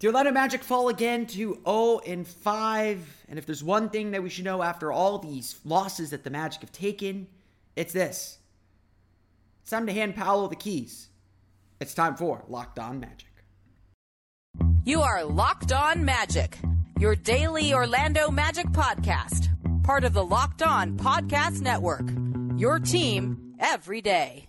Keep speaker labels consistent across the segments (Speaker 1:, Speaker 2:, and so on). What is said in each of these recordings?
Speaker 1: The Orlando Magic fall again to 0 and 5. And if there's one thing that we should know after all these losses that the Magic have taken, it's this. It's time to hand Paolo the keys. It's time for Locked On Magic.
Speaker 2: You are Locked On Magic, your daily Orlando Magic podcast, part of the Locked On Podcast Network. Your team every day.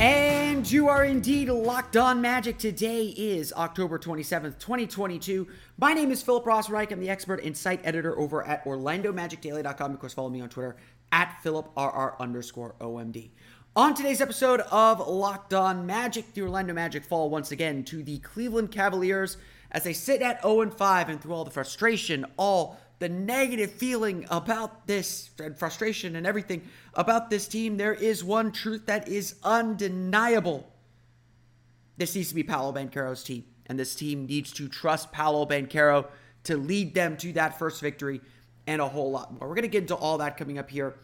Speaker 1: And you are indeed locked on magic. Today is October 27th, 2022. My name is Philip Rossreich. I'm the expert and site editor over at OrlandoMagicDaily.com. Of course, follow me on Twitter at PhilipRR underscore OMD. On today's episode of Locked On Magic, the Orlando Magic fall once again to the Cleveland Cavaliers as they sit at 0 5 and through all the frustration, all the negative feeling about this and frustration and everything about this team, there is one truth that is undeniable. This needs to be Paolo Banchero's team, and this team needs to trust Paolo Banchero to lead them to that first victory and a whole lot more. We're going to get into all that coming up here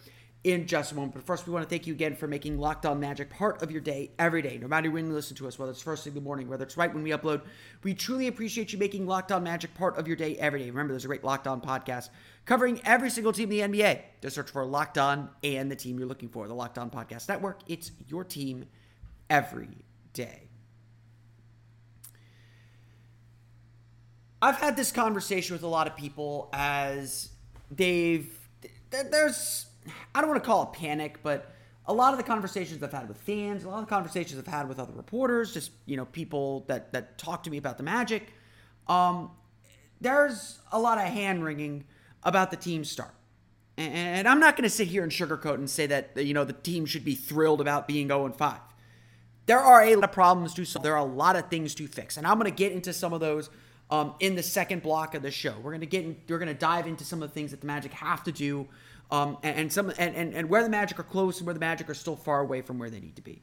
Speaker 1: in just a moment. But first, we want to thank you again for making Locked On Magic part of your day every day. No matter when you listen to us, whether it's first thing in the morning, whether it's right when we upload, we truly appreciate you making Locked On Magic part of your day every day. Remember, there's a great Locked On podcast covering every single team in the NBA. Just search for Locked On and the team you're looking for. The Locked On Podcast Network. It's your team every day. I've had this conversation with a lot of people as they've there's I don't want to call it panic, but a lot of the conversations I've had with fans, a lot of the conversations I've had with other reporters, just you know people that that talk to me about the Magic, um, there's a lot of hand wringing about the team start. And I'm not going to sit here and sugarcoat and say that you know the team should be thrilled about being 0 5. There are a lot of problems to solve. There are a lot of things to fix, and I'm going to get into some of those um, in the second block of the show. We're going to get in, we're going to dive into some of the things that the Magic have to do um, and, and, some and, and, and where the Magic are close and where the Magic are still far away from where they need to be.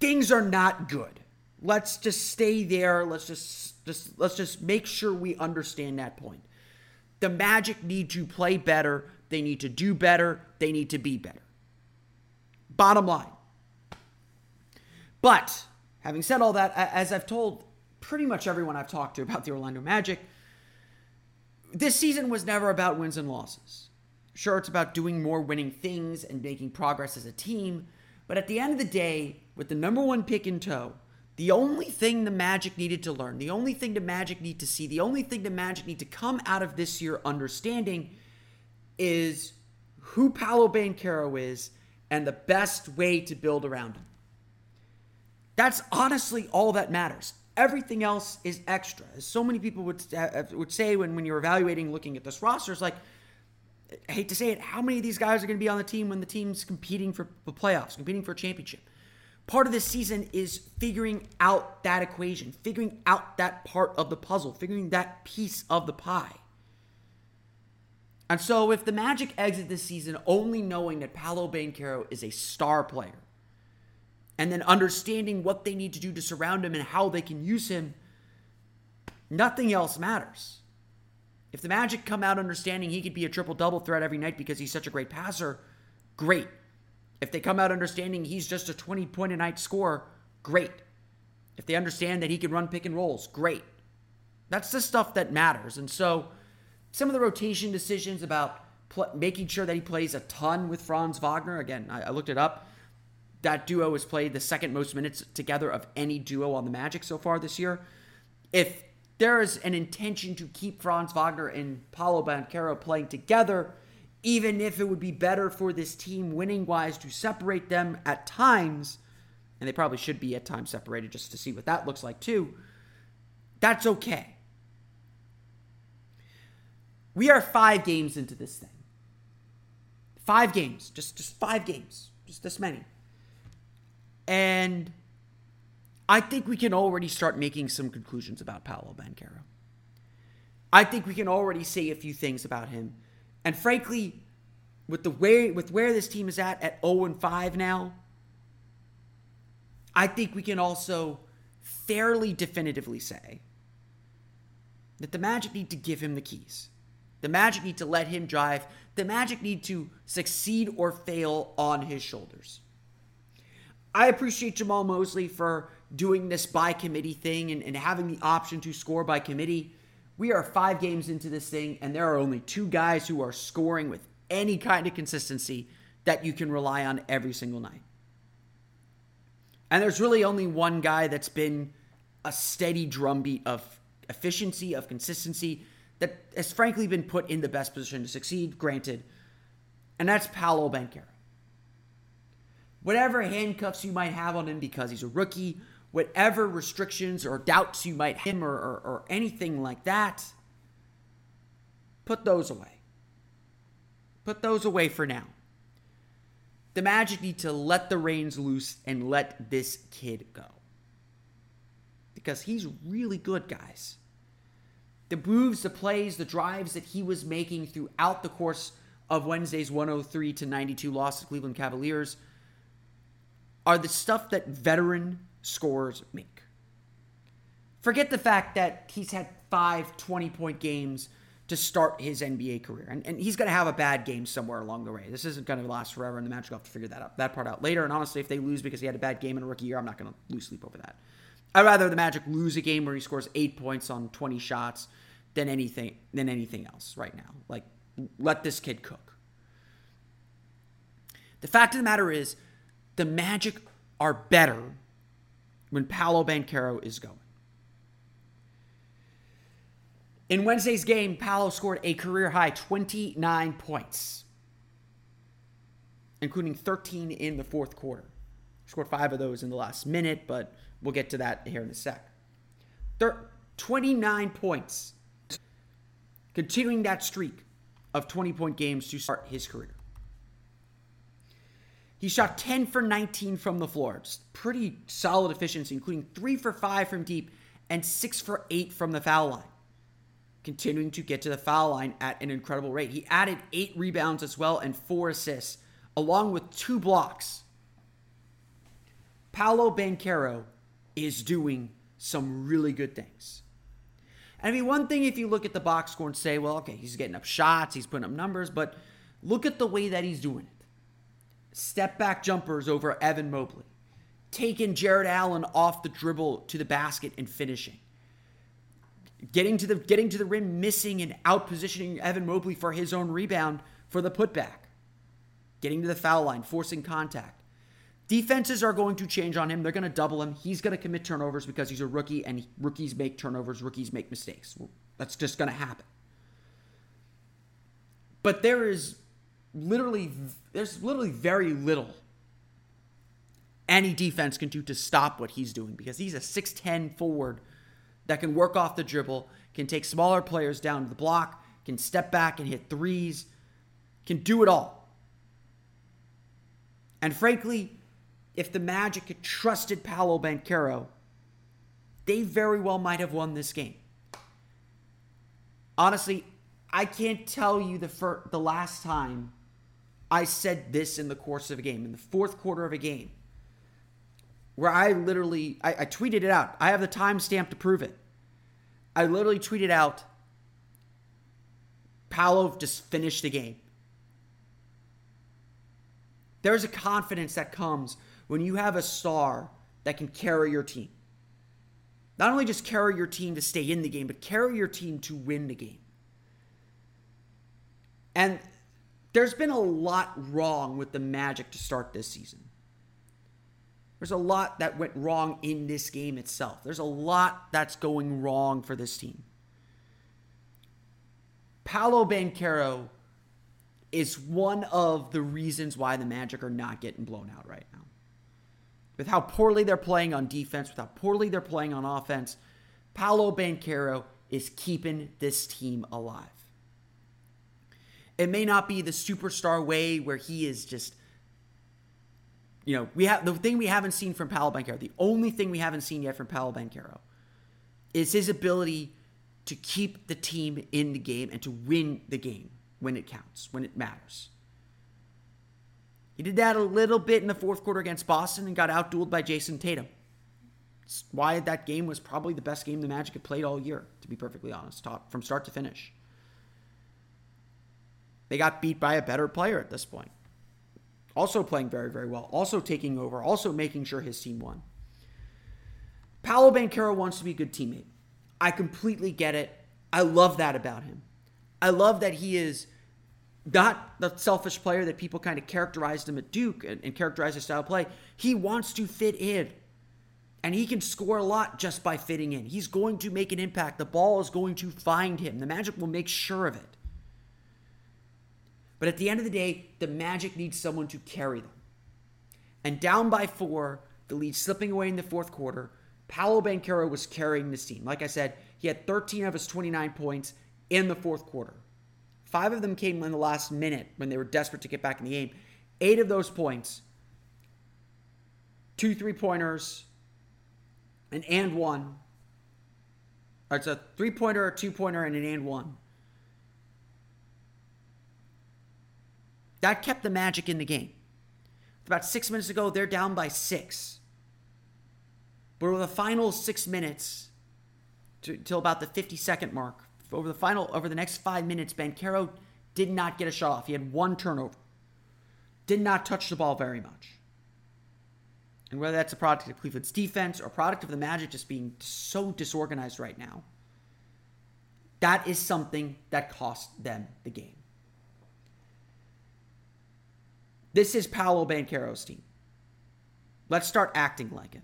Speaker 1: Things are not good. Let's just stay there. Let's just just let's just make sure we understand that point. The Magic need to play better. They need to do better. They need to be better. Bottom line. But having said all that, as I've told pretty much everyone I've talked to about the Orlando Magic, this season was never about wins and losses. Sure, it's about doing more winning things and making progress as a team, but at the end of the day, with the number one pick in tow, the only thing the Magic needed to learn, the only thing the Magic need to see, the only thing the Magic need to come out of this year understanding is who Paolo Banchero is and the best way to build around him. That's honestly all that matters. Everything else is extra. As so many people would uh, would say when, when you're evaluating looking at this roster, it's like, I hate to say it, how many of these guys are going to be on the team when the team's competing for the playoffs, competing for a championship? Part of this season is figuring out that equation, figuring out that part of the puzzle, figuring that piece of the pie. And so, if the Magic exit this season only knowing that Paolo Banchero is a star player, and then understanding what they need to do to surround him and how they can use him, nothing else matters. If the Magic come out understanding he could be a triple double threat every night because he's such a great passer, great. If they come out understanding he's just a 20 point a night scorer, great. If they understand that he can run pick and rolls, great. That's the stuff that matters. And so, some of the rotation decisions about pl- making sure that he plays a ton with Franz Wagner, again, I, I looked it up. That duo has played the second most minutes together of any duo on the Magic so far this year. If there is an intention to keep Franz Wagner and Paolo Banchero playing together, even if it would be better for this team winning wise to separate them at times, and they probably should be at times separated just to see what that looks like too. That's okay. We are five games into this thing. Five games, just just five games, just this many. And I think we can already start making some conclusions about Paolo Banchero. I think we can already say a few things about him. And frankly, with the way with where this team is at at 0 and 5 now, I think we can also fairly definitively say that the Magic need to give him the keys. The Magic need to let him drive. The Magic need to succeed or fail on his shoulders. I appreciate Jamahl Mosley for doing this by committee thing and, and having the option to score by committee. We are five games into this thing, and there are only two guys who are scoring with any kind of consistency that you can rely on every single night. And there's really only one guy that's been a steady drumbeat of efficiency, of consistency, that has frankly been put in the best position to succeed, granted, and that's Paolo Banchero. Whatever handcuffs you might have on him because he's a rookie, whatever restrictions or doubts you might have or, or, or anything like that, put those away. Put those away for now. The Magic need to let the reins loose and let this kid go. Because he's really good, guys the moves, the plays, the drives that he was making throughout the course of Wednesday's 103 to 92 loss to Cleveland Cavaliers are the stuff that veteran scorers make. Forget the fact that he's had five 20 point games to start his NBA career. And, and he's going to have a bad game somewhere along the way. This isn't going to last forever, and the Magic will have to figure that out, that part out later. And honestly, if they lose because he had a bad game in a rookie year, I'm not going to lose sleep over that. I'd rather the Magic lose a game where he scores eight points on 20 shots than anything than anything else right now. Like, let this kid cook. The fact of the matter is, the Magic are better when Paolo Banchero is going. In Wednesday's game, Paolo scored a career high 29 points, including 13 in the fourth quarter. Scored five of those in the last minute, but we'll get to that here in a sec. 29 points, continuing that streak of 20 point games to start his career. He shot 10 for 19 from the floor. Pretty solid efficiency, including 3 for 5 from deep and 6 for 8 from the foul line. Continuing to get to the foul line at an incredible rate. He added 8 rebounds as well and 4 assists, along with 2 blocks. Paolo Banchero is doing some really good things. I mean, one thing if you look at the box score and say, well, okay, he's getting up shots, he's putting up numbers, but look at the way that he's doing it. Step back jumpers over Evan Mobley, taking Jarrett Allen off the dribble to the basket and finishing. Getting to the getting to the rim, missing and out positioning Evan Mobley for his own rebound for the putback. Getting to the foul line, forcing contact. Defenses are going to change on him. They're going to double him. He's going to commit turnovers because he's a rookie and rookies make turnovers, rookies make mistakes. That's just going to happen. But there is literally there's literally very little any defense can do to stop what he's doing because he's a 6'10 forward that can work off the dribble, can take smaller players down to the block, can step back and hit threes, can do it all. And frankly, if the Magic had trusted Paolo Banchero, they very well might have won this game. Honestly, I can't tell you the fir- the last time I said this in the course of a game, in the fourth quarter of a game, where I literally I, I tweeted it out. I have the timestamp to prove it. I literally tweeted out Paolo just finished the game. There's a confidence that comes when you have a star that can carry your team. Not only just carry your team to stay in the game, but carry your team to win the game. And there's been a lot wrong with the Magic to start this season. There's a lot that went wrong in this game itself. There's a lot that's going wrong for this team. Paolo Banchero is one of the reasons why the Magic are not getting blown out right now with how poorly they're playing on defense, with how poorly they're playing on offense, Paolo Banchero is keeping this team alive. It may not be the superstar way where he is just you know, we have the thing we haven't seen from Paolo Banchero, the only thing we haven't seen yet from Paolo Banchero is his ability to keep the team in the game and to win the game when it counts, when it matters. He did that a little bit in the fourth quarter against Boston and got outdueled by Jayson Tatum. It's why that game was probably the best game the Magic had played all year, to be perfectly honest, top, from start to finish. They got beat by a better player at this point also playing very, very well, also taking over, also making sure his team won. Paolo Banchero wants to be a good teammate. I completely get it. I love that about him. I love that he is not the selfish player that people kind of characterized him at Duke and, and characterized his style of play. He wants to fit in. And he can score a lot just by fitting in. He's going to make an impact. The ball is going to find him. The Magic will make sure of it. But at the end of the day, the Magic needs someone to carry them. And down by four, the lead slipping away in the fourth quarter, Paolo Banchero was carrying this team. Like I said, he had 13 of his 29 points in the fourth quarter. Five of them came in the last minute when they were desperate to get back in the game. Eight of those points, two three pointers, an and one. It's a three pointer, a two pointer, and an and one. That kept the Magic in the game. About six minutes ago, they're down by six. But over the final six minutes, till about the 50 second mark, over the final, over the next five minutes, Banchero did not get a shot off. He had one turnover. Did not touch the ball very much. And whether that's a product of Cleveland's defense or a product of the Magic just being so disorganized right now, that is something that cost them the game. This is Paolo Banchero's team. Let's start acting like it.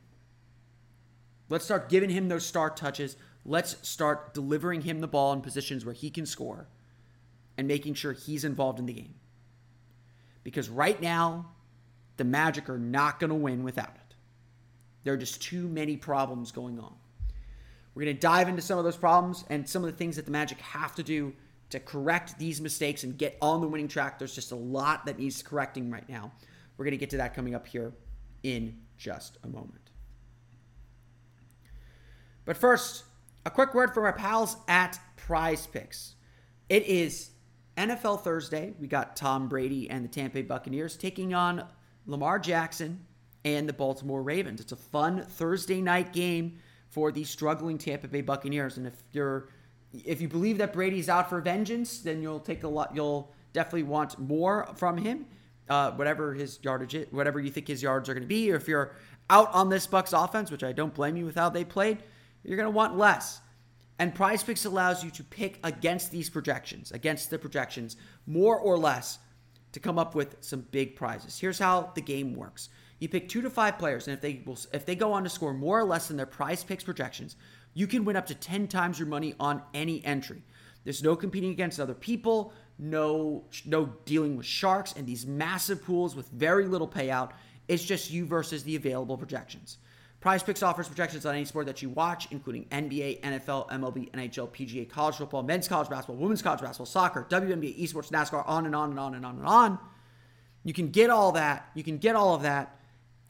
Speaker 1: Let's start giving him those star touches. Let's start delivering him the ball in positions where he can score and making sure he's involved in the game. Because right now, the Magic are not going to win without it. There are just too many problems going on. We're going to dive into some of those problems and some of the things that the Magic have to do to correct these mistakes and get on the winning track. There's just a lot that needs correcting right now. We're going to get to that coming up here in just a moment. But first, a quick word from our pals at Prize Picks. It is NFL Thursday. We got Tom Brady and the Tampa Bay Buccaneers taking on Lamar Jackson and the Baltimore Ravens. It's a fun Thursday night game for the struggling Tampa Bay Buccaneers. And if you're if you believe that Brady's out for vengeance, then you'll take a lot. You'll definitely want more from him, uh, whatever his yardage, is, whatever you think his yards are going to be. Or if you're out on this Bucks offense, which I don't blame you with how they played, you're going to want less. And Prize Picks allows you to pick against these projections, against the projections, more or less, to come up with some big prizes. Here's how the game works: you pick two to five players, and if they will, if they go on to score more or less than their Prize Picks projections, you can win up to 10 times your money on any entry. There's no competing against other people, no no dealing with sharks and these massive pools with very little payout. It's just you versus the available projections. Prize Picks offers projections on any sport that you watch, including NBA, NFL, MLB, NHL, PGA, college football, men's college basketball, women's college basketball, soccer, WNBA, esports, NASCAR, on and on and on and on and on. You can get all that. You can get all of that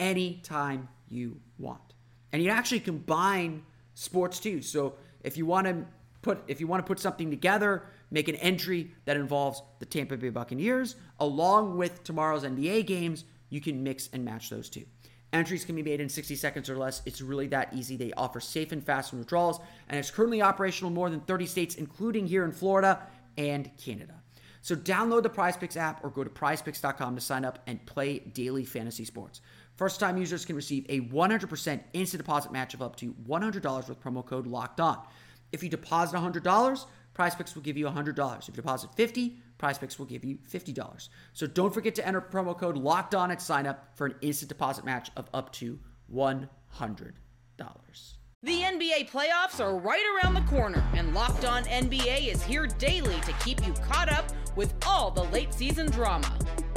Speaker 1: anytime you want. And you actually combine sports too. So if you want to put if you want to put something together, make an entry that involves the Tampa Bay Buccaneers along with tomorrow's NBA games, you can mix and match those two. Entries can be made in 60 seconds or less. It's really that easy. They offer safe and fast withdrawals, and it's currently operational in more than 30 states, including here in Florida and Canada. So download the PrizePicks app or go to prizepicks.com to sign up and play daily fantasy sports. First time users can receive a 100% instant deposit match of up to $100 with promo code locked on. If you deposit $100, PrizePicks will give you $100. If you deposit 50, PrizePicks will give you $50. So don't forget to enter promo code locked on at sign up for an instant deposit match of up to $100.
Speaker 2: The NBA playoffs are right around the corner, and Locked On NBA is here daily to keep you caught up with all the late season drama.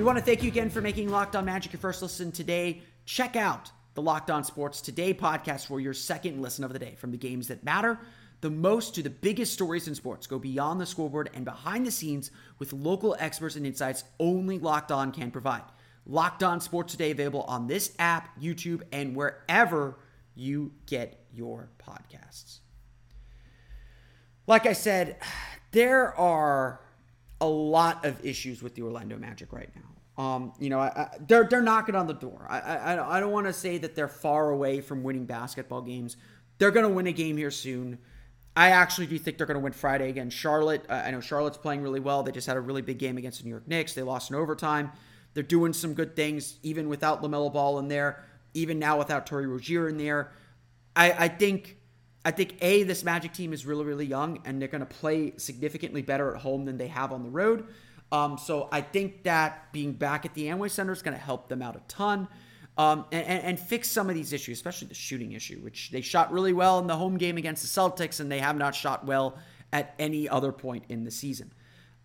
Speaker 1: We want to thank you again for making Locked On Magic your first listen today. Check out the Locked On Sports Today podcast for your second listen of the day. From the games that matter the most to the biggest stories in sports, go beyond the scoreboard and behind the scenes with local experts and insights only Locked On can provide. Locked On Sports Today available on this app, YouTube, and wherever you get your podcasts. Like I said, there are a lot of issues with the Orlando Magic right now. Um, you know, I, I, they're they're knocking on the door. I I, I don't want to say that they're far away from winning basketball games. They're going to win a game here soon. I actually do think they're going to win Friday against Charlotte. I know Charlotte's playing really well. They just had a really big game against the New York Knicks. They lost in overtime. They're doing some good things, even without LaMelo Ball in there. Even now without Terry Rozier in there. I, I think I think a this Magic team is really really young and they're going to play significantly better at home than they have on the road. Um, so I think that being back at the Amway Center is going to help them out a ton. Um, and, and, fix some of these issues, especially the shooting issue, which they shot really well in the home game against the Celtics, and they have not shot well at any other point in the season.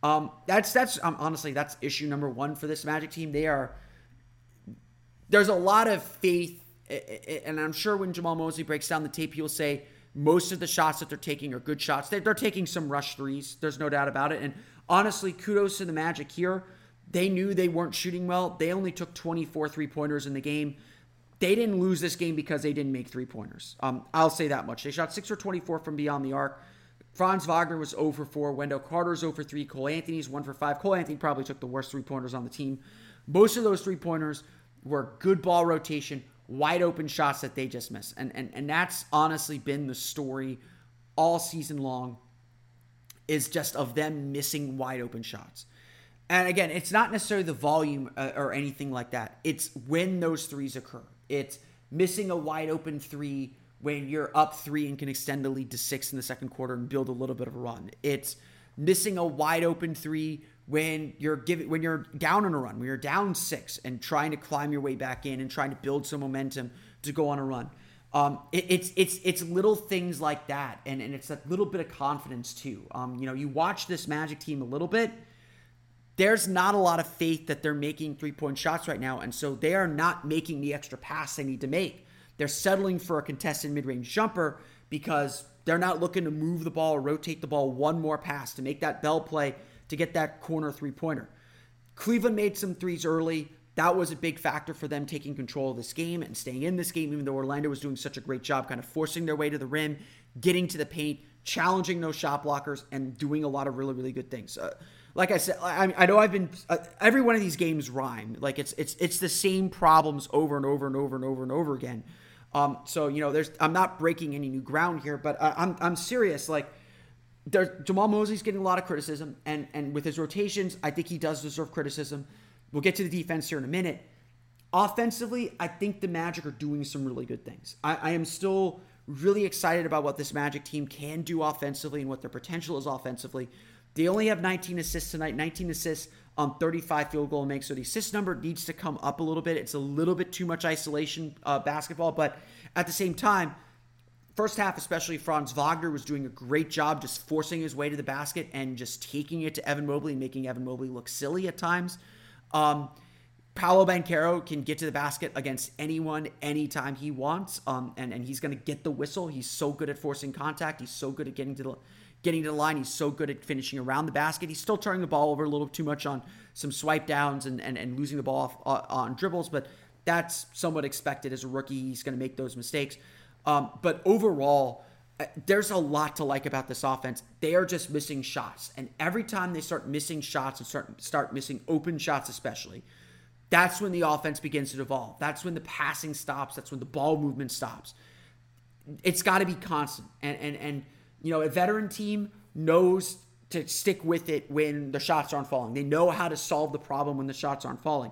Speaker 1: Um, that's that's um, honestly that's issue number one for this Magic team. They are there's a lot of faith, and I'm sure when Jamahl Mosley breaks down the tape, he'll say most of the shots that they're taking are good shots. They're, they're taking some rush threes. There's no doubt about it. And honestly, kudos to the Magic here. They knew they weren't shooting well. They only took 24 three pointers in the game. They didn't lose this game because they didn't make three pointers. Um, I'll say that much. They shot 6 or 24 from beyond the arc. Franz Wagner was 0 for 4. Wendell Carter's 0 for 3. Cole Anthony's 1 for 5. Cole Anthony probably took the worst three pointers on the team. Most of those three pointers were good ball rotation, wide open shots that they just miss. And, and, and that's honestly been the story all season long is just of them missing wide open shots. And again, it's not necessarily the volume uh, or anything like that. It's when those threes occur. It's missing a wide open three when you're up three and can extend the lead to six in the second quarter and build a little bit of a run. It's missing a wide open three when you're giving when you're down on a run, when you're down six and trying to climb your way back in and trying to build some momentum to go on a run. Um, it, it's it's it's little things like that, and and it's a little bit of confidence too. Um, you know, you watch this Magic team a little bit. There's not a lot of faith that they're making three point shots right now, and so they are not making the extra pass they need to make. They're settling for a contested mid range jumper because they're not looking to move the ball or rotate the ball one more pass to make that bell play to get that corner three pointer. Cleveland made some threes early. That was a big factor for them taking control of this game and staying in this game, even though Orlando was doing such a great job kind of forcing their way to the rim, getting to the paint, challenging those shot blockers, and doing a lot of really, really good things. Uh, like I said, I, I know I've been uh, every one of these games rhyme. Like it's it's it's the same problems over and over and over and over and over again. Um, so you know, there's I'm not breaking any new ground here, but I, I'm I'm serious. Like there, Jamahl Mosley's getting a lot of criticism, and and with his rotations, I think he does deserve criticism. We'll get to the defense here in a minute. Offensively, I think the Magic are doing some really good things. I, I am still really excited about what this Magic team can do offensively and what their potential is offensively. They only have 19 assists tonight, 19 assists on 35 field goal makes. So the assist number needs to come up a little bit. It's a little bit too much isolation uh, basketball, but at the same time, First half, especially Franz Wagner was doing a great job just forcing his way to the basket and just taking it to Evan Mobley, and making Evan Mobley look silly at times. Um, Paolo Banchero can get to the basket against anyone anytime he wants, um, and and he's going to get the whistle. He's so good at forcing contact. He's so good at getting to the getting to the line. He's so good at finishing around the basket. He's still turning the ball over a little too much on some swipe downs and and, and losing the ball off, uh, on dribbles, but that's somewhat expected as a rookie. He's going to make those mistakes. Um, but overall, uh, there's a lot to like about this offense. They are just missing shots, and every time they start missing shots and start start missing open shots, especially, that's when the offense begins to devolve. That's when the passing stops. That's when the ball movement stops. It's got to be constant, and and and you know a veteran team knows to stick with it when the shots aren't falling. They know how to solve the problem when the shots aren't falling.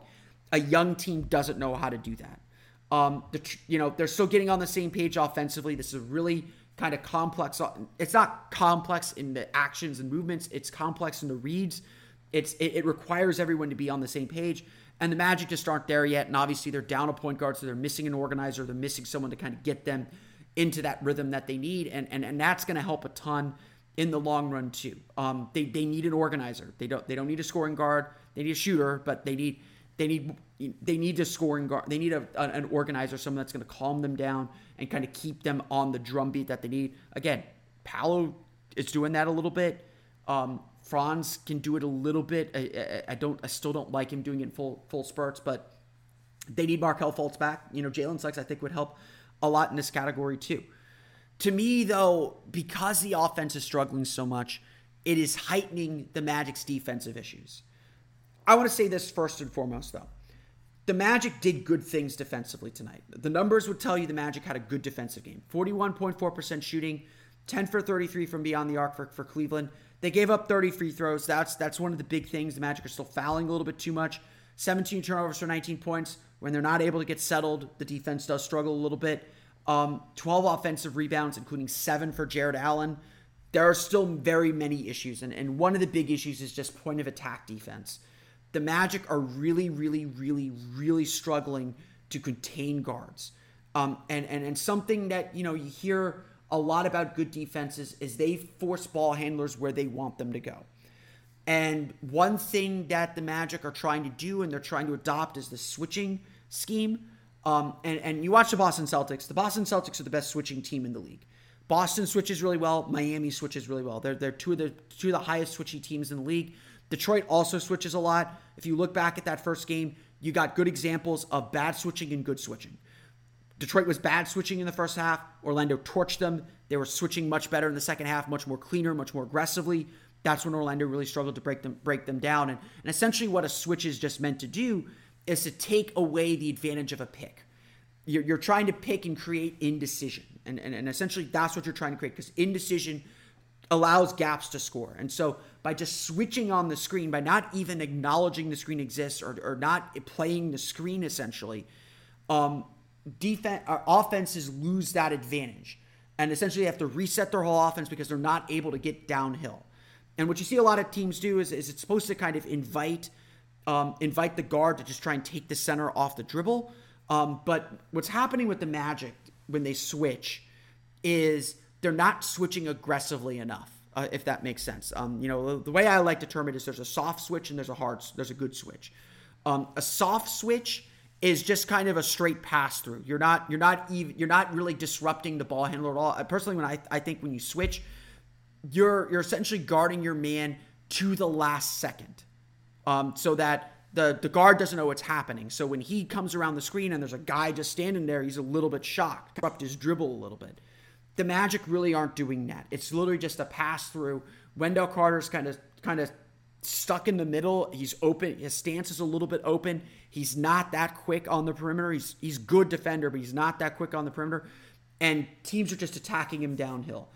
Speaker 1: A young team doesn't know how to do that. Um, the, you know, they're still getting on the same page offensively. This is really kind of complex. It's not complex in the actions and movements. It's complex in the reads. It's it, it requires everyone to be on the same page. And the Magic just aren't there yet. And obviously, they're down a point guard, so they're missing an organizer. They're missing someone to kind of get them into that rhythm that they need. And and, and that's going to help a ton in the long run too. Um, they, they need an organizer. They don't they don't need a scoring guard. They need a shooter, but they need they need they need a scoring guard. They need a, an organizer, someone that's going to calm them down and kind of keep them on the drumbeat that they need. Again, Paolo is doing that a little bit. Um, Franz can do it a little bit. I, I, I, don't. I still don't like him doing it in full full spurts, but they need Markelle Fultz back. You know, Jalen Suggs I think would help a lot in this category too. To me, though, because the offense is struggling so much, it is heightening the Magic's defensive issues. I want to say this first and foremost, though. The Magic did good things defensively tonight. The numbers would tell you the Magic had a good defensive game 41.4% shooting, 10 for 33 from beyond the arc for, for Cleveland. They gave up 30 free throws. That's that's one of the big things. The Magic are still fouling a little bit too much. 17 turnovers for 19 points. When they're not able to get settled, the defense does struggle a little bit. Um, 12 offensive rebounds, including seven for Jarrett Allen. There are still very many issues, and, and one of the big issues is just point of attack defense. The Magic are really, really, really, really struggling to contain guards. Um, and, and, and something that, you know, you hear a lot about good defenses is they force ball handlers where they want them to go. And one thing that the Magic are trying to do and they're trying to adopt is the switching scheme. Um, and, and you watch the Boston Celtics. The Boston Celtics are the best switching team in the league. Boston switches really well. Miami switches really well. They're, they're two of the two of the highest switchy teams in the league. Detroit also switches a lot. If you look back at that first game, you got good examples of bad switching and good switching. Detroit was bad switching in the first half. Orlando torched them. They were switching much better in the second half, much more cleaner, much more aggressively. That's when Orlando really struggled to break them break them down. And, and essentially, what a switch is just meant to do is to take away the advantage of a pick. You're, you're trying to pick and create indecision. And, and, and essentially, that's what you're trying to create because indecision allows gaps to score. And so, by just switching on the screen, by not even acknowledging the screen exists or, or not playing the screen, essentially, um, defense uh, offenses lose that advantage and essentially have to reset their whole offense because they're not able to get downhill. And what you see a lot of teams do is, is it's supposed to kind of invite um, invite the guard to just try and take the center off the dribble. Um, but what's happening with the Magic when they switch is they're not switching aggressively enough. Uh, if that makes sense, um, you know the, the, way I like to term it is there's a soft switch and there's a hard, there's a good switch. Um, a soft switch is just kind of a straight pass through. You're not you're not even you're not really disrupting the ball handler at all. Personally, when I I think when you switch, you're you're essentially guarding your man to the last second, um, so that the the guard doesn't know what's happening. So when he comes around the screen and there's a guy just standing there, he's a little bit shocked, disrupt his dribble a little bit. The Magic really aren't doing that. It's literally just a pass through. Wendell Carter's kind of kind of stuck in the middle. He's open. His stance is a little bit open. He's not that quick on the perimeter. He's he's good defender, but he's not that quick on the perimeter. And teams are just attacking him downhill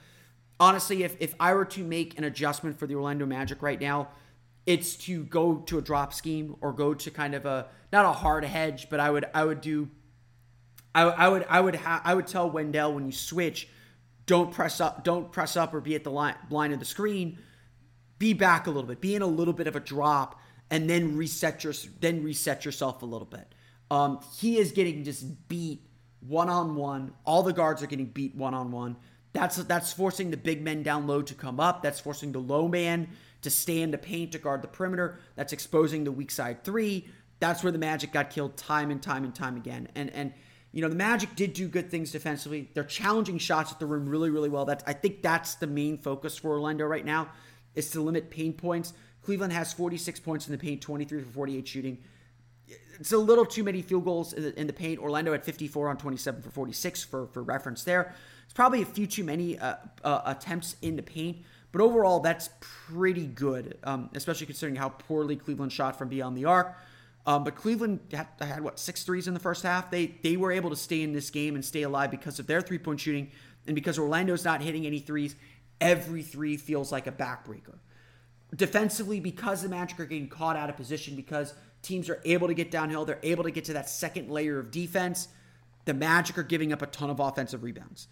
Speaker 1: honestly, if, if I were to make an adjustment for the Orlando Magic right now, it's to go to a drop scheme or go to kind of a not a hard hedge, but I would I would do I, I would I would ha- I would tell Wendell when you switch, don't press up don't press up or be at the line line of the screen, be back a little bit, be in a little bit of a drop, and then reset your then reset yourself a little bit. Um, he is getting just beat one on one. All the guards are getting beat one on one. That's that's forcing the big men down low to come up. That's forcing the low man to stay in the paint to guard the perimeter. That's exposing the weak side three. That's where the Magic got killed time and time and time again. And and you know the Magic did do good things defensively. They're challenging shots at the rim really really well. That I think that's the main focus for Orlando right now is to limit paint points. Cleveland has 46 points in the paint, 23 for 48 shooting. It's a little too many field goals in the, in the paint. Orlando at 54 on 27 for 46 for for reference there. It's probably a few too many uh, uh, attempts in the paint, but overall, that's pretty good, um, especially considering how poorly Cleveland shot from beyond the arc. Um, but Cleveland had, had, what six threes in the first half. They they were able to stay in this game and stay alive because of their three point shooting, and because Orlando's not hitting any threes. Every three feels like a backbreaker. Defensively, because the Magic are getting caught out of position, because teams are able to get downhill, they're able to get to that second layer of defense the Magic are giving up a ton of offensive rebounds.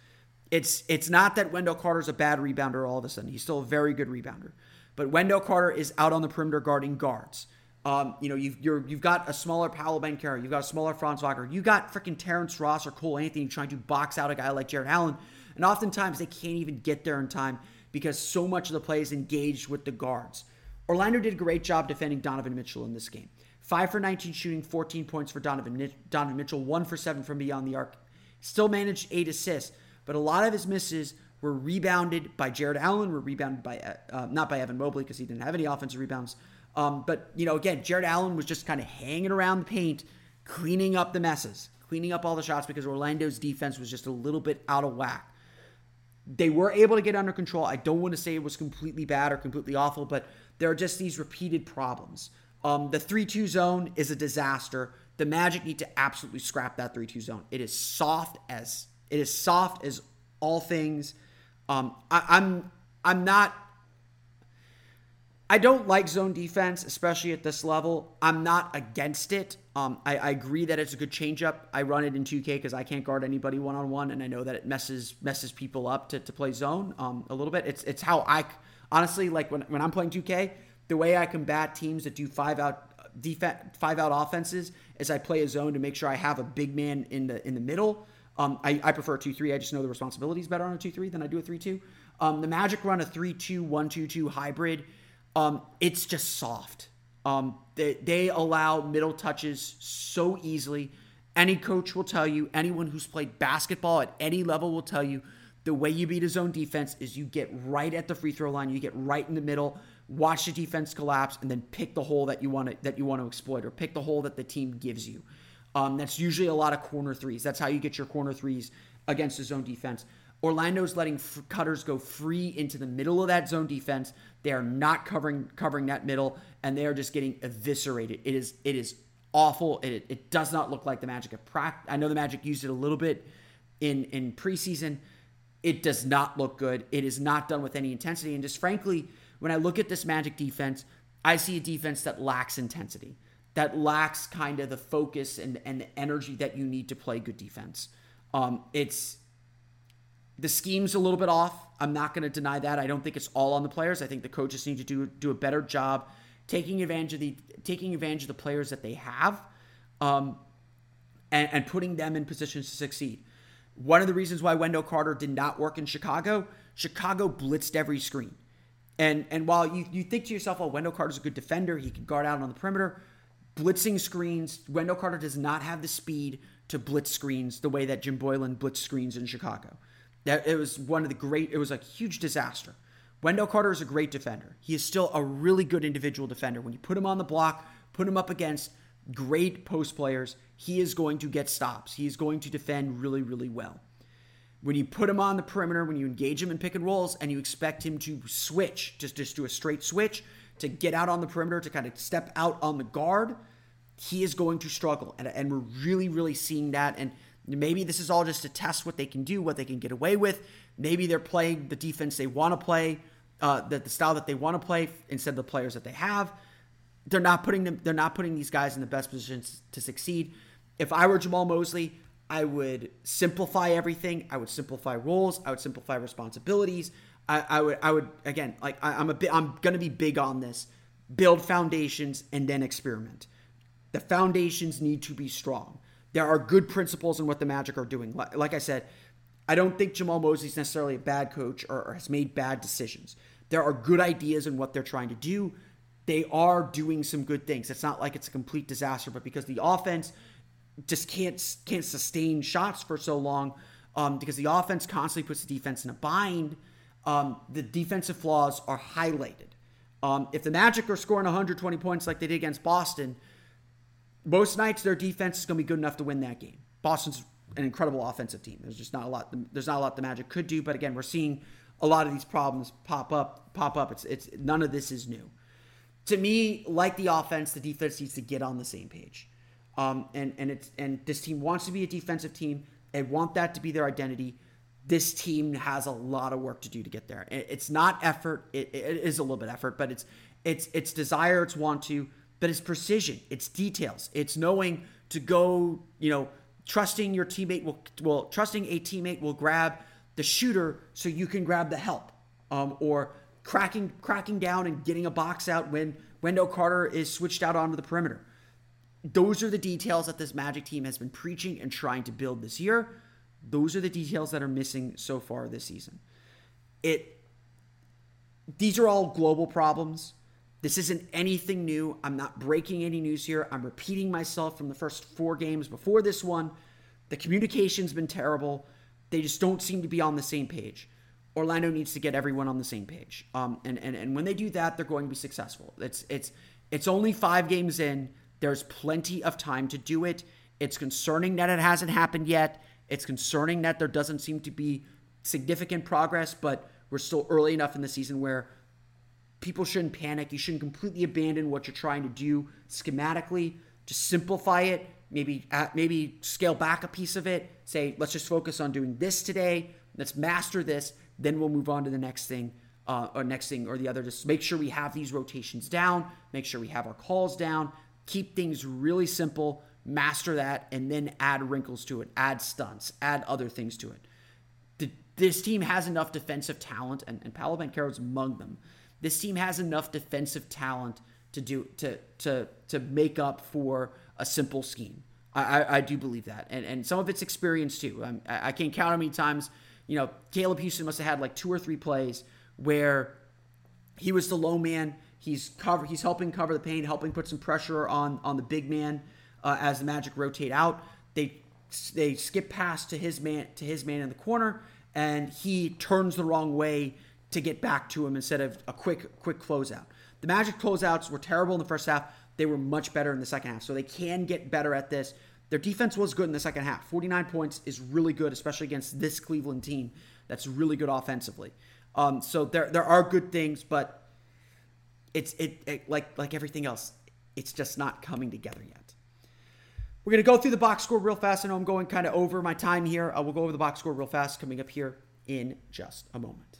Speaker 1: It's it's not that Wendell Carter's a bad rebounder all of a sudden. He's still a very good rebounder. But Wendell Carter is out on the perimeter guarding guards. Um, you know, you've you have got a smaller Paolo Banchero, you've got a smaller Franz Wagner, you got freaking Terrence Ross or Cole Anthony trying to box out a guy like Jarrett Allen, and oftentimes they can't even get there in time because so much of the play is engaged with the guards. Orlando did a great job defending Donovan Mitchell in this game. Five for 19 shooting, 14 points for Donovan, Donovan Mitchell, one for seven from beyond the arc. Still managed eight assists, but a lot of his misses were rebounded by Jarrett Allen, were rebounded by, uh, not by Evan Mobley because he didn't have any offensive rebounds um, but, you know, again, Jarrett Allen was just kind of hanging around the paint, cleaning up the messes, cleaning up all the shots because Orlando's defense was just a little bit out of whack. They were able to get under control. I don't want to say it was completely bad or completely awful, but there are just these repeated problems. Um, the 3 2 zone is a disaster. The Magic need to absolutely scrap that 3 2 zone. It is soft as it is soft as all things. Um, I, I'm I'm not I don't like zone defense, especially at this level. I'm not against it. Um, I, I, agree that it's a good changeup. I run it in 2K because I can't guard anybody one on one, and I know that it messes messes people up to, to play zone um, a little bit. It's it's how I honestly like when, when I'm playing 2K. The way I combat teams that do five out defense five out offenses is I play a zone to make sure I have a big man in the in the middle. Um, I, I prefer a 2 3. I just know the responsibilities better on a 2 3 than I do a 3 2. Um, the Magic run a 3 2 1 2 2 hybrid um, it's just soft. Um, they, they allow middle touches so easily. Any coach will tell you, anyone who's played basketball at any level will tell you, the way you beat a zone defense is you get right at the free throw line, you get right in the middle, watch the defense collapse, and then pick the hole that you want to that you want to exploit, or pick the hole that the team gives you. Um, that's usually a lot of corner threes. That's how you get your corner threes against a zone defense. Orlando's letting f- cutters go free into the middle of that zone defense. They are not covering covering that middle, and they are just getting eviscerated. It is it is awful. It, it does not look like the Magic of practice. I know the Magic used it a little bit in in preseason. It does not look good. It is not done with any intensity. And just frankly, when I look at this Magic defense, I see a defense that lacks intensity, that lacks kind of the focus and, and the energy that you need to play good defense. Um, it's the scheme's a little bit off. I'm not going to deny that. I don't think it's all on the players. I think the coaches need to do do a better job taking advantage of the taking advantage of the players that they have, um, and, and putting them in positions to succeed. One of the reasons why Wendell Carter did not work in Chicago, Chicago blitzed every screen. And and while you, you think to yourself, well, Wendell Carter's a good defender, he can guard out on the perimeter, blitzing screens, Wendell Carter does not have the speed to blitz screens the way that Jim Boylen blitzed screens in Chicago. That it was one of the great. It was a huge disaster. Wendell Carter is a great defender. He is still a really good individual defender. When you put him on the block, put him up against great post players, he is going to get stops. He is going to defend really, really well. When you put him on the perimeter, when you engage him in pick and rolls, and you expect him to switch, just just do a straight switch to get out on the perimeter, to kind of step out on the guard, he is going to struggle. And, and we're really, really seeing that. And Maybe this is all just to test what they can do, what they can get away with. Maybe they're playing the defense they want to play, uh, the, the style that they want to play instead of the players that they have. They're not putting them. They're not putting these guys in the best positions to succeed. If I were Jamahl Mosley, I would simplify everything. I would simplify roles. I would simplify responsibilities. I, I would. I would again. Like I, I'm a bit. I'm gonna be big on this. Build foundations and then experiment. The foundations need to be strong. There are good principles in what the Magic are doing. Like I said, I don't think Jamahl Mosley is necessarily a bad coach or, has made bad decisions. There are good ideas in what they're trying to do. They are doing some good things. It's not like it's a complete disaster, but because the offense just can't can't sustain shots for so long, um, because the offense constantly puts the defense in a bind. Um, the defensive flaws are highlighted. Um, if the Magic are scoring 120 points like they did against Boston, most nights their defense is going to be good enough to win that game. Boston's an incredible offensive team. There's just not a lot. There's not a lot the Magic could do. But again, we're seeing a lot of these problems pop up. Pop up. It's it's none of this is new. To me, like the offense, the defense needs to get on the same page. Um, and and it's and this team wants to be a defensive team. They want that to be their identity. This team has a lot of work to do to get there. It's not effort. It, it is a little bit effort, but it's it's it's desire. It's want to but it's precision, it's details, it's knowing to go, you know, trusting your teammate will well trusting a teammate will grab the shooter so you can grab the help um, or cracking cracking down and getting a box out when Wendell Carter is switched out onto the perimeter. Those are the details that this Magic team has been preaching and trying to build this year. Those are the details that are missing so far this season. It these are all global problems. This isn't anything new. I'm not breaking any news here. I'm repeating myself from the first four games before this one. The communication's been terrible. They just don't seem to be on the same page. Orlando needs to get everyone on the same page. Um, and, and and when they do that, they're going to be successful. It's it's it's only five games in. There's plenty of time to do it. It's concerning that it hasn't happened yet. It's concerning that there doesn't seem to be significant progress, but we're still early enough in the season where people shouldn't panic. You shouldn't completely abandon what you're trying to do schematically. Just simplify it. Maybe maybe scale back a piece of it. Say, let's just focus on doing this today. Let's master this. Then we'll move on to the next thing, uh, or next thing or the other. Just make sure we have these rotations down. Make sure we have our calls down. Keep things really simple. Master that, and then add wrinkles to it. Add stunts. Add other things to it. The, this team has enough defensive talent, and, and Paolo Banchero's among them this team has enough defensive talent to do to to to make up for a simple scheme. I, I, I do believe that, and and some of it's experience too. Um, I, I can't count how many times you know Caleb Houstan must have had like two or three plays where he was the low man. He's cover. He's helping cover the paint, helping put some pressure on on the big man uh, as the Magic rotate out. They they skip past to his man to his man in the corner, and he turns the wrong way to get back to him instead of a quick quick closeout. The Magic closeouts were terrible in the first half. They were much better in the second half. So they can get better at this. Their defense was good in the second half. 49 points is really good, especially against this Cleveland team that's really good offensively. Um, so there there are good things, but it's it, it like like everything else, it's just not coming together yet. We're gonna go through the box score real fast. I know I'm going kind of over my time here. Uh, we'll go over the box score real fast coming up here in just a moment.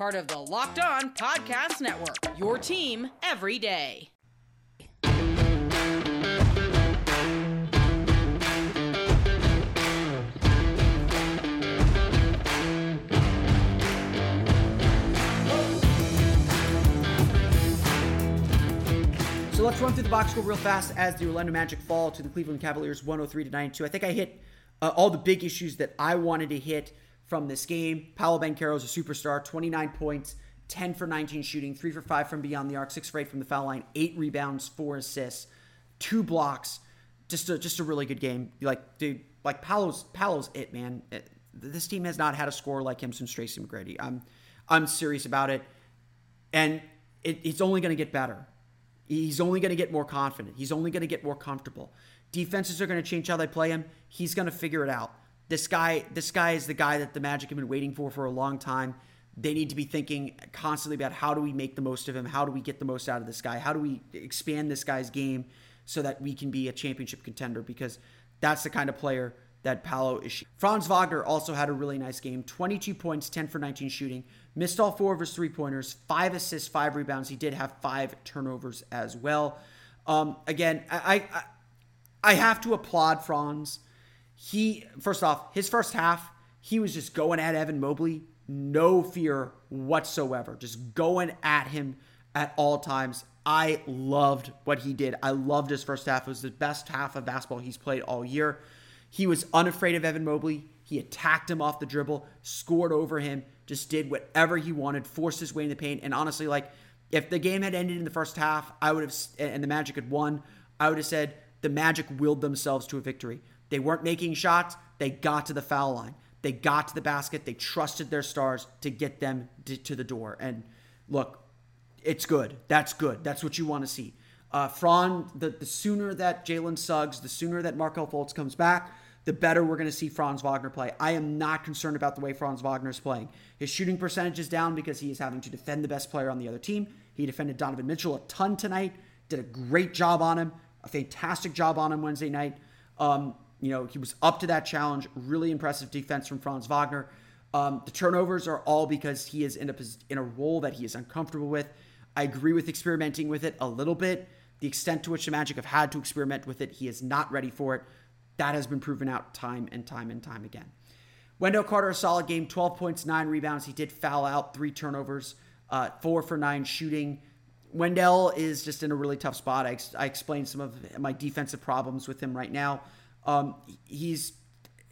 Speaker 3: Part of the Locked On Podcast Network. Your team every day.
Speaker 1: So let's run through the box score real fast as the Orlando Magic fall to the Cleveland Cavaliers 103 to 92. I think I hit uh, all the big issues that I wanted to hit from this game. Paolo Banchero is a superstar, 29 points, 10 for 19 shooting, 3 for 5 from beyond the arc, 6 for 8 from the foul line, 8 rebounds, 4 assists, 2 blocks. Just a, just a really good game. Like, dude, like Paolo's, Paolo's it, man. Uh, it, this team has not had a scorer like him since Tracy McGrady. I'm, I'm serious about it. And it, it's only going to get better. He's only going to get more confident. He's only going to get more comfortable. Defenses are going to change how they play him. He's going to figure it out. This guy, this guy is the guy that the Magic have been waiting for for a long time. They need to be thinking constantly about how do we make the most of him? How do we get the most out of this guy? How do we expand this guy's game so that we can be a championship contender? Because that's the kind of player that Paolo is. Franz Wagner also had a really nice game 22 points, 10 for 19 shooting, missed all four of his three pointers, five assists, five rebounds. He did have five turnovers as well. Um, again, I, I, I have to applaud Franz. He, first off, his first half, he was just going at Evan Mobley, no fear whatsoever, just going at him at all times. I loved what he did. I loved his first half. It was the best half of basketball he's played all year. He was unafraid of Evan Mobley. He attacked him off the dribble, scored over him, just did whatever he wanted, forced his way in the paint. And honestly, like if the game had ended in the first half, I would have, and the Magic had won, I would have said the Magic willed themselves to a victory. They weren't making shots. They got to the foul line. They got to the basket. They trusted their stars to get them to, the door. And look, it's good. That's good. That's what you want to see. Uh, Fran, the, the sooner that Jalen Suggs, the sooner that Markelle Fultz comes back, the better we're going to see Franz Wagner play. I am not concerned about the way Franz Wagner is playing. His shooting percentage is down because he is having to defend the best player on the other team. He defended Donovan Mitchell a ton tonight, did a great job on him, a fantastic job on him Wednesday night. Um, you know, he was up to that challenge. Really impressive defense from Franz Wagner. Um, the turnovers are all because he is in a in a role that he is uncomfortable with. I agree with experimenting with it a little bit. The extent to which the Magic have had to experiment with it, he is not ready for it. That has been proven out time and time and time again. Wendell Carter, a solid game, 12 points, nine rebounds. He did foul out, three turnovers, uh, four for nine shooting. Wendell is just in a really tough spot. I, I explained some of my defensive problems with him right now. Um, he's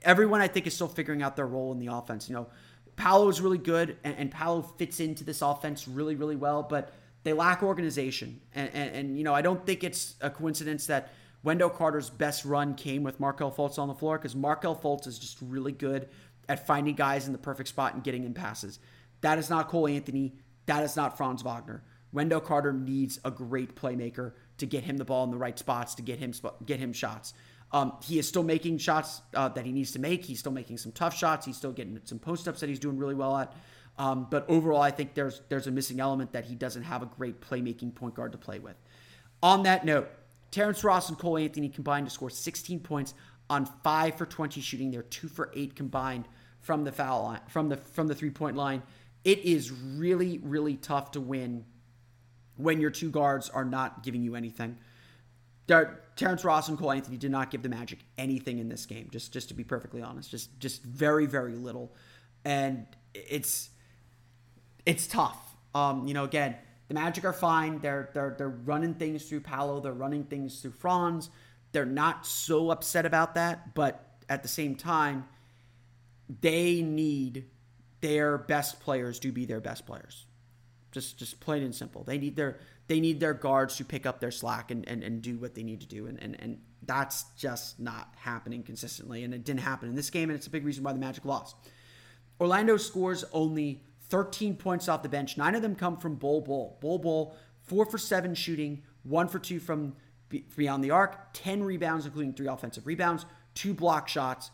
Speaker 1: everyone I think is still figuring out their role in the offense. You know, Paolo is really good, and, and Paolo fits into this offense really, really well, but they lack organization. And, and, and, you know, I don't think it's a coincidence that Wendell Carter's best run came with Markelle Fultz on the floor because Markelle Fultz is just really good at finding guys in the perfect spot and getting in passes. That is not Cole Anthony. That is not Franz Wagner. Wendell Carter needs a great playmaker to get him the ball in the right spots to get him get him shots. Um, he is still making shots uh, that he needs to make. He's still making some tough shots. He's still getting some post ups that he's doing really well at. Um, but overall, I think there's there's a missing element that he doesn't have a great playmaking point guard to play with. On that note, Terrence Ross and Cole Anthony combined to score 16 points on five for 20 shooting. They're two for eight combined from the foul line, from the from the three point line. It is really really tough to win when your two guards are not giving you anything. Terrence Ross and Cole Anthony did not give the Magic anything in this game. Just just to be perfectly honest, just just very very little, and it's it's tough. Um, you know, again, the Magic are fine. They're they're they're running things through Paolo. They're running things through Franz. They're not so upset about that, but at the same time, they need their best players to be their best players. Just just plain and simple. They need their they need their guards to pick up their slack and, and, and do what they need to do. And, and, and that's just not happening consistently. And it didn't happen in this game, and it's a big reason why the Magic lost. Orlando scores only 13 points off the bench. Nine of them come from Bol Bol. Bol Bol, four for seven shooting, one for two from beyond the arc, 10 rebounds, including three offensive rebounds, two block shots.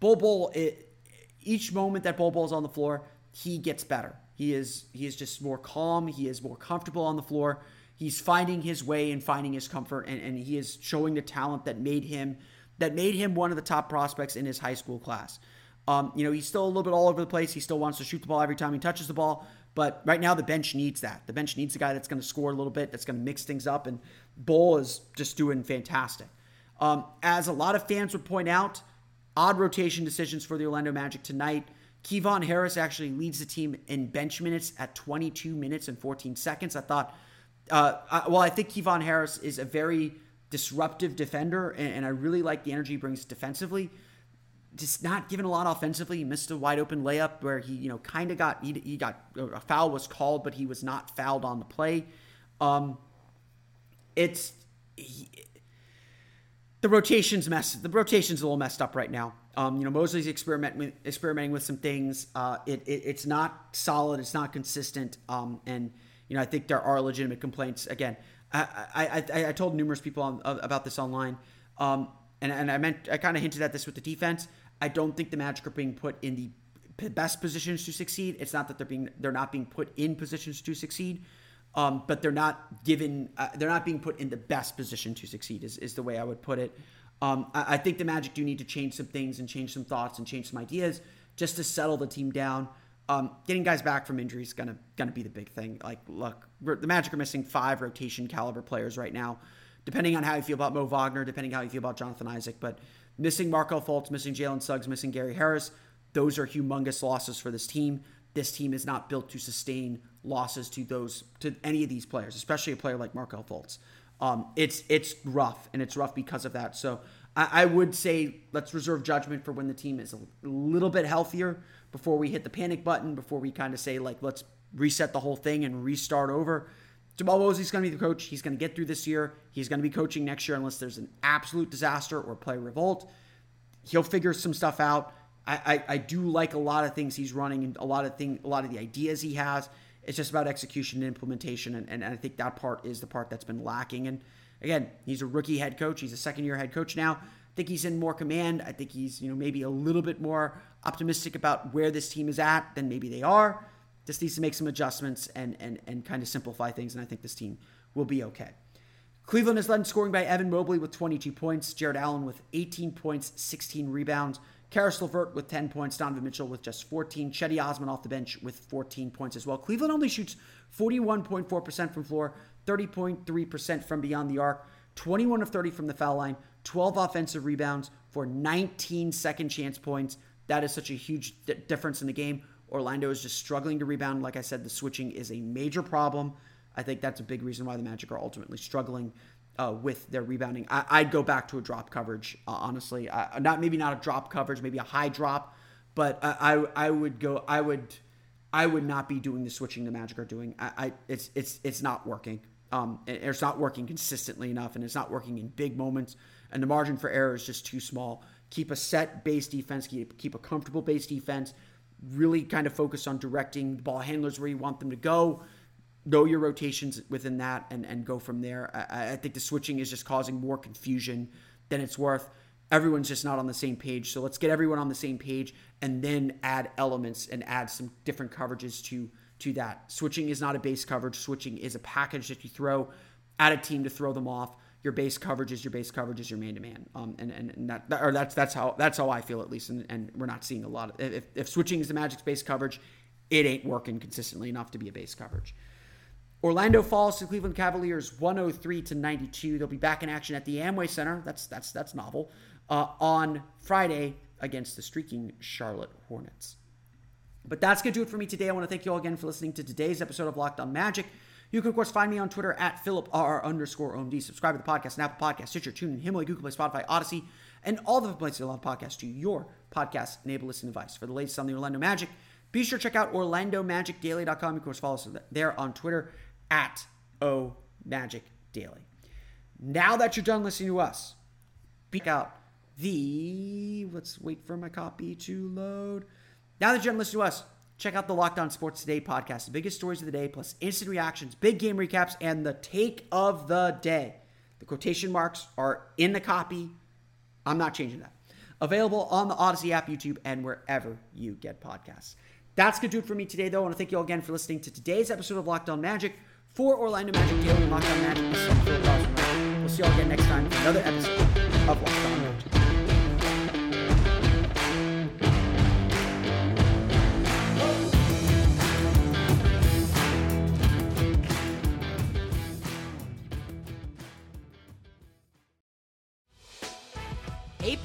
Speaker 1: Bol Bol, it, each moment that Bol Bol's on the floor, he gets better. He is he is just more calm. He is more comfortable on the floor he's finding his way and finding his comfort and, and he is showing the talent that made him that made him one of the top prospects in his high school class. Um, you know, he's still a little bit all over the place. He still wants to shoot the ball every time he touches the ball. But right now, the bench needs that. The bench needs a guy that's going to score a little bit, that's going to mix things up. And Bol is just doing fantastic. Um, as a lot of fans would point out, odd rotation decisions for the Orlando Magic tonight. Kevon Harris actually leads the team in bench minutes at 22 minutes and 14 seconds. I thought uh, I, well, I think Kevon Harris is a very disruptive defender, and, and I really like the energy he brings defensively. Just not given a lot offensively. He missed a wide open layup where he, you know, kind of got he, he, got a foul was called, but he was not fouled on the play. Um, it's he, the rotation's mess. The rotation's a little messed up right now. Um, you know, Mosley's experimenting with, experimenting with some things. Uh, it, it, it's not solid. It's not consistent. Um, and you know, I think there are legitimate complaints. Again, I I, I, I told numerous people on, about this online, um, and and I meant I kind of hinted at this with the defense. I don't think the Magic are being put in the best positions to succeed. It's not that they're being they're not being put in positions to succeed, um, but they're not given uh, they're not being put in the best position to succeed. Is is the way I would put it. Um, I, I think the Magic do need to change some things and change some thoughts and change some ideas just to settle the team down. Um, getting guys back from injury is gonna gonna be the big thing. Like, look, the Magic are missing five rotation caliber players right now. Depending on how you feel about Mo Wagner, depending how you feel about Jonathan Isaac, but missing Markelle Fultz, missing Jalen Suggs, missing Gary Harris, those are humongous losses for this team. This team is not built to sustain losses to those to any of these players, especially a player like Markelle Fultz. Um, it's it's rough, and it's rough because of that. So I, I would say let's reserve judgment for when the team is a little bit healthier before we hit the panic button, before we kind of say, like, let's reset the whole thing and restart over. Jamahl Mosley's going to be the coach. He's going to get through this year. He's going to be coaching next year unless there's an absolute disaster or play revolt. He'll figure some stuff out. I, I, I do like a lot of things he's running and a lot of thing a lot of the ideas he has. It's just about execution and implementation, and, and I think that part is the part that's been lacking. And again, he's a rookie head coach. He's a second year head coach now. I think he's in more command. I think he's, you know, maybe a little bit more optimistic about where this team is at than maybe they are. Just needs to make some adjustments and and and kind of simplify things, and I think this team will be okay. Cleveland is led in scoring by Evan Mobley with 22 points, Jarrett Allen with 18 points, 16 rebounds, Caris LeVert with 10 points, Donovan Mitchell with just 14, Cedi Osman off the bench with 14 points as well. Cleveland only shoots 41.4% from floor, 30.3% from beyond the arc, 21 of 30 from the foul line, 12 offensive rebounds for 19 second chance points. That is such a huge d- difference in the game. Orlando is just struggling to rebound. Like I said, the switching is a major problem. I think that's a big reason why the Magic are ultimately struggling uh, with their rebounding. I, would go back to a drop coverage, uh, honestly. Not maybe not a drop coverage, maybe a high drop, but I, I, I would go. I would I would not be doing the switching the Magic are doing. I, I it's it's it's not working. Um, it's not working consistently enough, and it's not working in big moments. And the margin for error is just too small. Keep a set base defense. Keep keep a comfortable base defense. Really kind of focus on directing the ball handlers where you want them to go know your rotations within that and, and go from there. I, I think the switching is just causing more confusion than it's worth. Everyone's just not on the same page. So let's get everyone on the same page and then add elements and add some different coverages to to that. Switching is not a base coverage. Switching is a package that you throw at a team to throw them off. Your base coverage is your base coverage is your man to man. Um, and, and, that, or that's that's how that's how I feel at least. And, and we're not seeing a lot of if, if switching is the Magic's base coverage, it ain't working consistently enough to be a base coverage. Orlando falls to Cleveland Cavaliers 103 to 92. They'll be back in action at the Amway Center. That's that's that's novel. Uh, on Friday against the streaking Charlotte Hornets. But that's gonna do it for me today. I want to thank you all again for listening to today's episode of Locked On Magic. You can, of course, find me on Twitter at PhilipR underscore OMD. Subscribe to the podcast, Apple Podcast, Stitcher, TuneIn, Himalaya, Google Play, Spotify, Audacy, and all the places you love podcasts to your podcast enabled listening device. For the latest on the Orlando Magic, be sure to check out OrlandoMagicDaily.com. Of course, follow us there on Twitter at O Magic Daily. Now that you're done listening to us, pick out the. Let's wait for my copy to load. Now that you're done listening to us, check out the Locked On Sports Today podcast, the biggest stories of the day, plus instant reactions, big game recaps, and the take of the day. The quotation marks are in the copy. I'm not changing that. Available on the Audacy app, YouTube, and wherever you get podcasts. That's going to do it for me today, though. I want to thank you all again for listening to today's episode of Locked On Magic for Orlando Magic Daily On Magic. We'll see you all again next time for another episode of Locked On Magic.